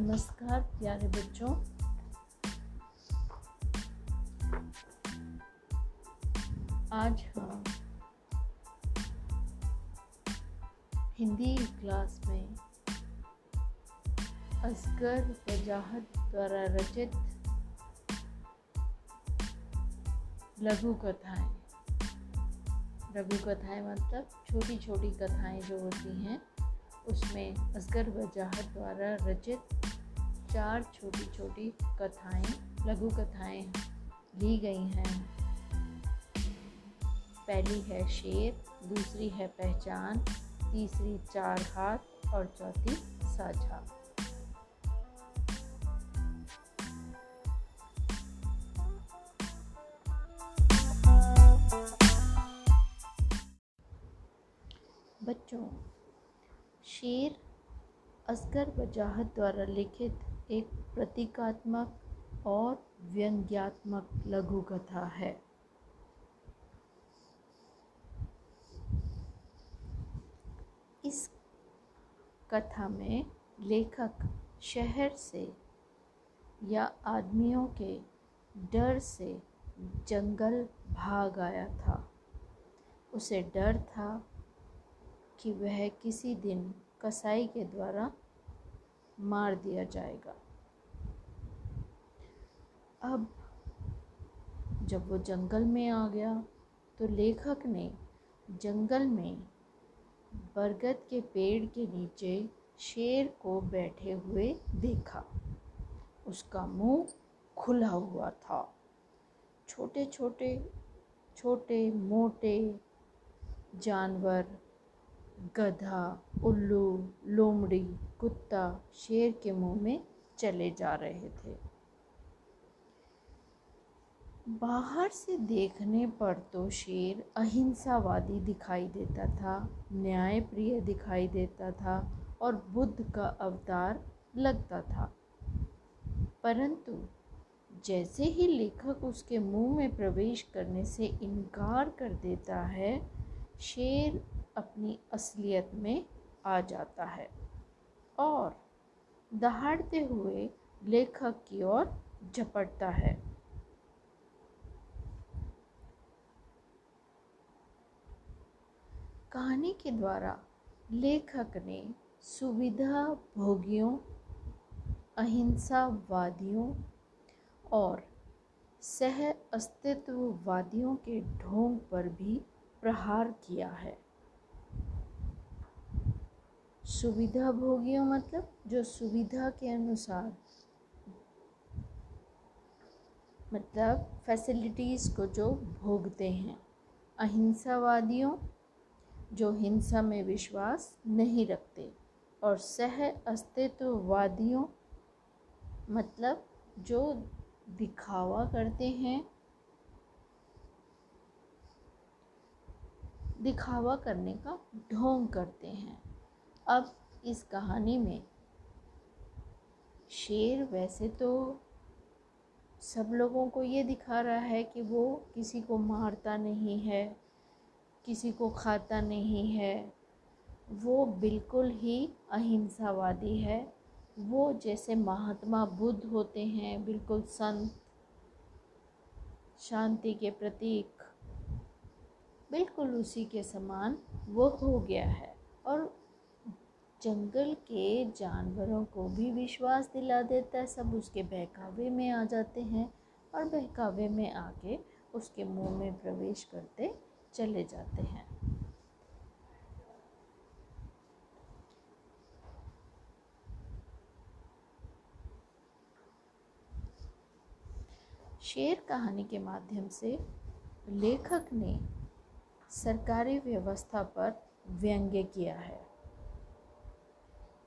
नमस्कार, प्यारे बच्चों। आज हम हिंदी क्लास में असगर वजाहत द्वारा रचित लघु कथाएँ। लघु कथाएँ मतलब छोटी छोटी कथाएँ जो होती हैं। उसमें असगर वजाहत द्वारा रचित चार छोटी छोटी कथाएँ, लघु कथाएँ ली गई हैं। पहली है शेर, दूसरी है पहचान, तीसरी चार हाथ और चौथी साझा। बच्चों शेर असगर वजाहत द्वारा लिखित एक प्रतीकात्मक और व्यंग्यात्मक लघु कथा है। इस कथा में लेखक शहर से या आदमियों के डर से जंगल भाग आया था। उसे डर था कि वह किसी दिन कसाई के द्वारा मार दिया जाएगा। अब जब वो जंगल में आ गया तो लेखक ने जंगल में बरगद के पेड़ के नीचे शेर को बैठे हुए देखा। उसका मुँह खुला हुआ था। छोटे छोटे छोटे, मोटे जानवर गधा, उल्लू, लोमड़ी, कुत्ता शेर के मुँह में चले जा रहे थे। बाहर से देखने पर तो शेर अहिंसावादी दिखाई देता था न्याय प्रिय दिखाई देता था और बुद्ध का अवतार लगता था। परंतु जैसे ही लेखक उसके मुँह में प्रवेश करने से इनकार कर देता है, शेर अपनी असलियत में आ जाता है। और दहाड़ते हुए लेखक की ओर झपटता है। कहानी के द्वारा लेखक ने सुविधा भोगियों अहिंसावादियों और सह अस्तित्ववादियों के ढोंग पर भी प्रहार किया है। सुविधा भोगियों मतलब जो सुविधा के अनुसार मतलब फैसिलिटीज़ को जो भोगते हैं। अहिंसावादियों जो हिंसा में विश्वास नहीं रखते और सह अस्तित्ववादियों मतलब जो दिखावा करते हैं, दिखावा करने का ढोंग करते हैं। अब इस कहानी में शेर वैसे तो सब लोगों को ये दिखा रहा है कि वो किसी को मारता नहीं है, किसी को खाता नहीं है। वो बिल्कुल ही अहिंसावादी है। वो जैसे महात्मा बुद्ध होते हैं, बिल्कुल संत, शांति के प्रतीक, बिल्कुल उसी के समान वो हो गया है। और जंगल के जानवरों को भी विश्वास दिला देता है। सब उसके बहकावे में आ जाते हैं और बहकावे में आके उसके मुँह में प्रवेश करते चले जाते हैं। शेर कहानी के माध्यम से लेखक ने सरकारी व्यवस्था पर व्यंग्य किया है।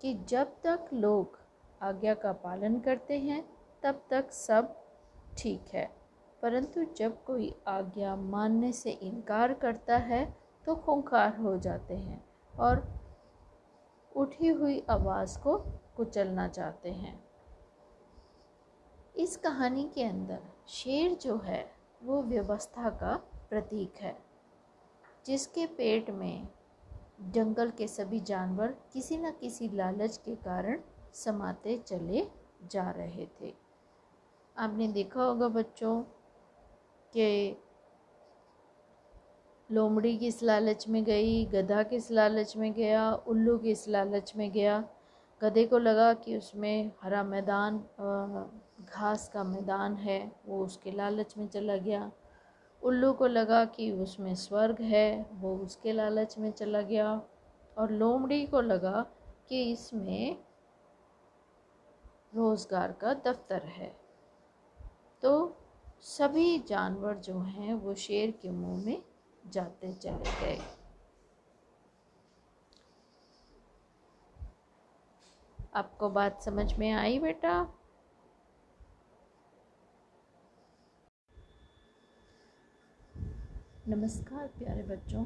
कि जब तक लोग आज्ञा का पालन करते हैं, तब तक सब ठीक है। परंतु जब कोई आज्ञा मानने से इनकार करता है तो खूंखार हो जाते हैं और उठी हुई आवाज़ को कुचलना चाहते हैं। इस कहानी के अंदर शेर जो है, वो व्यवस्था का प्रतीक है, जिसके पेट में जंगल के सभी जानवर किसी न किसी लालच के कारण समाते चले जा रहे थे। आपने देखा होगा बच्चों के लोमड़ी किस लालच में गई, गधा किस लालच में गया, उल्लू किस लालच में गया। गधे को लगा कि उसमें हरा मैदान घास का मैदान है, वो उसके लालच में चला गया। उल्लू को लगा कि उसमें स्वर्ग है, वो उसके लालच में चला गया। और लोमड़ी को लगा कि इसमें रोज़गार का दफ्तर है। तो सभी जानवर जो हैं, वो शेर के मुँह में जाते चले गए। आपको बात समझ में आई बेटा? नमस्कार, प्यारे बच्चों।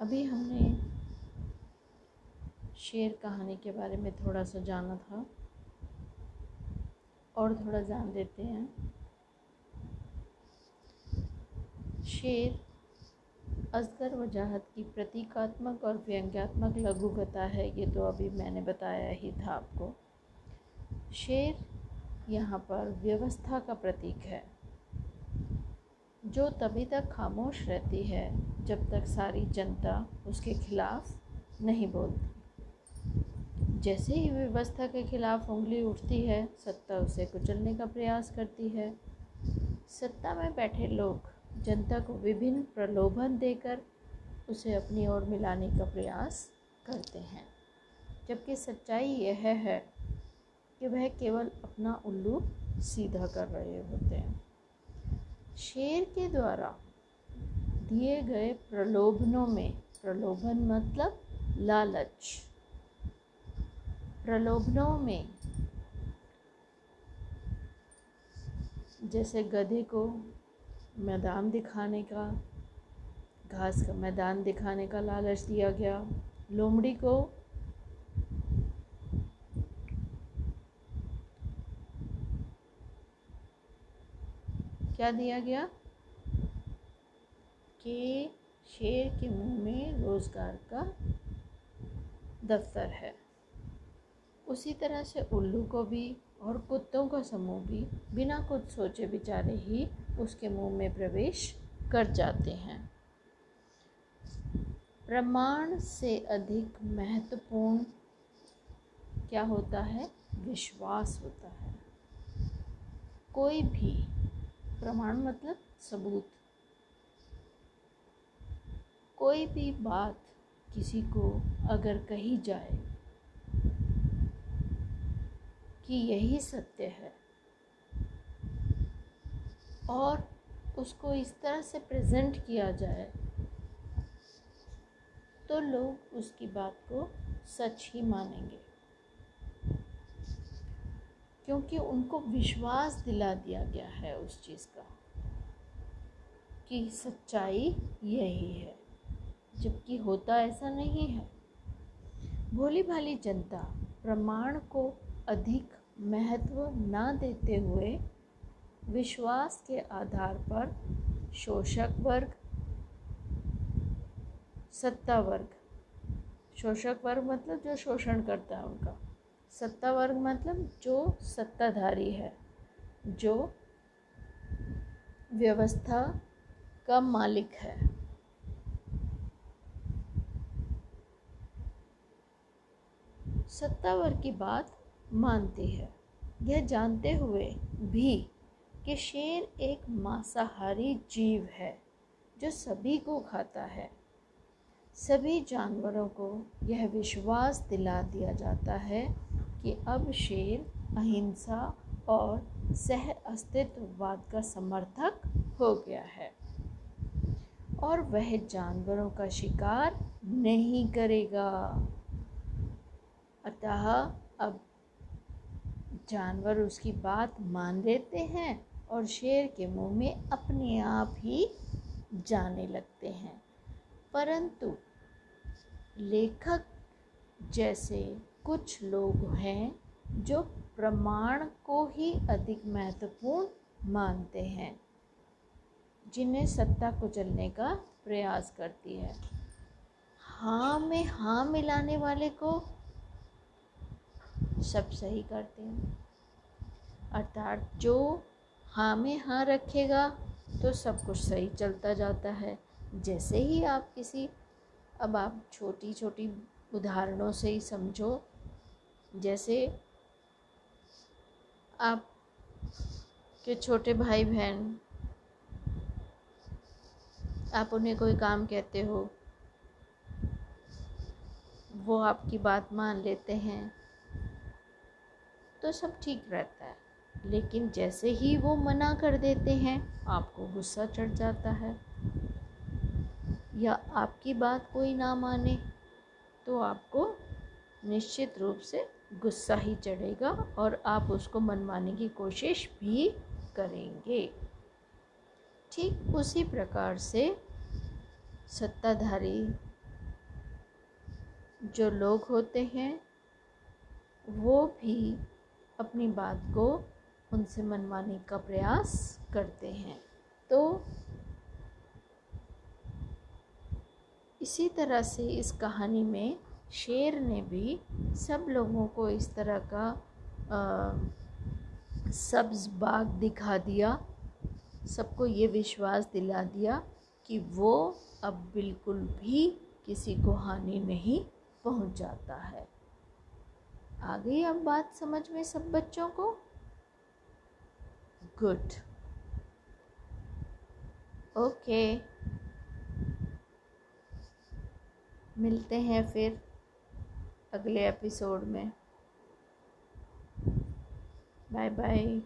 अभी हमने शेर कहानी के बारे में थोड़ा सा जाना था और थोड़ा जान लेते हैं। शेर असगर वजाहत की प्रतीकात्मक और व्यंग्यात्मक लघु कथा है, ये तो अभी मैंने बताया ही था आपको। शेर यहाँ पर व्यवस्था का प्रतीक है। जो तभी तक खामोश रहती है जब तक सारी जनता उसके खिलाफ नहीं बोलती। जैसे ही व्यवस्था के खिलाफ उंगली उठती है, सत्ता उसे कुचलने का प्रयास करती है। सत्ता में बैठे लोग जनता को विभिन्न प्रलोभन देकर उसे अपनी ओर मिलाने का प्रयास करते हैं, जबकि सच्चाई यह है कि वह केवल अपना उल्लू सीधा कर रहे होते हैं। शेर के द्वारा दिए गए प्रलोभनों में, प्रलोभन मतलब लालच। प्रलोभनों में, जैसे गधे को मैदान दिखाने का, घास का मैदान दिखाने का लालच दिया गया, लोमड़ी को क्या दिया गया? कि शेर के मुँह में रोज़गार का दफ्तर है। उसी तरह से उल्लू को भी और कुत्तों का समूह भी बिना कुछ सोचे विचारे ही उसके मुँह में प्रवेश कर जाते हैं। प्रमाण से अधिक महत्वपूर्ण क्या होता है? विश्वास होता है। कोई भी प्रमाण मतलब सबूत। कोई भी बात किसी को अगर कही जाए कि यही सत्य है और उसको इस तरह से प्रेजेंट किया जाए तो लोग उसकी बात को सच ही मानेंगे। क्योंकि उनको विश्वास दिला दिया गया है उस चीज़ का कि सच्चाई यही है, जबकि होता ऐसा नहीं है। भोली भाली जनता प्रमाण को अधिक महत्व न देते हुए विश्वास के आधार पर शोषक वर्ग, सत्ता वर्ग, शोषक वर्ग मतलब जो शोषण करता है उनका सत्ता वर्ग मतलब जो सत्ताधारी है, जो व्यवस्था का मालिक है। सत्ता वर्ग की बात मानती है। यह जानते हुए भी कि शेर एक मांसाहारी जीव है, जो सभी को खाता है। सभी जानवरों को यह विश्वास दिला दिया जाता है कि अब शेर, अहिंसा और सह अस्तित्ववाद का समर्थक हो गया है। और वह जानवरों का शिकार नहीं करेगा। अतः अब जानवर उसकी बात मान लेते हैं और शेर के मुँह में अपने आप ही जाने लगते हैं। परंतु लेखक जैसे कुछ लोग हैं जो प्रमाण को ही अधिक महत्वपूर्ण मानते हैं, जिन्हें सत्ता कुचलने का प्रयास करती है। हाँ में हाँ मिलाने वाले को सब सही करते हैं। अर्थात जो हाँ में हाँ रखेगा तो सब कुछ सही चलता जाता है। जैसे ही आप किसी, अब आप छोटी छोटी उदाहरणों से ही समझो जैसे आप के छोटे भाई बहन, आप उन्हें कोई काम कहते हो, वो आपकी बात मान लेते हैं तो सब ठीक रहता है। लेकिन जैसे ही वो मना कर देते हैं, आपको गुस्सा चढ़ जाता है। या आपकी बात कोई ना माने तो आपको निश्चित रूप से गुस्सा ही चढ़ेगा और आप उसको मनवाने की कोशिश भी करेंगे। ठीक उसी प्रकार से सत्ताधारी जो लोग होते हैं, वो भी अपनी बात को उनसे मनवाने का प्रयास करते हैं। तो इसी तरह से इस कहानी में शेर ने भी सब लोगों को इस तरह का सब्ज बाग दिखा दिया। सबको ये विश्वास दिला दिया कि वो अब बिल्कुल भी किसी को हानि नहीं पहुँच जाता है। आ गई अब बात समझ में सब बच्चों को? गुड ओके मिलते हैं फिर। अगले एपिसोड में। Bye bye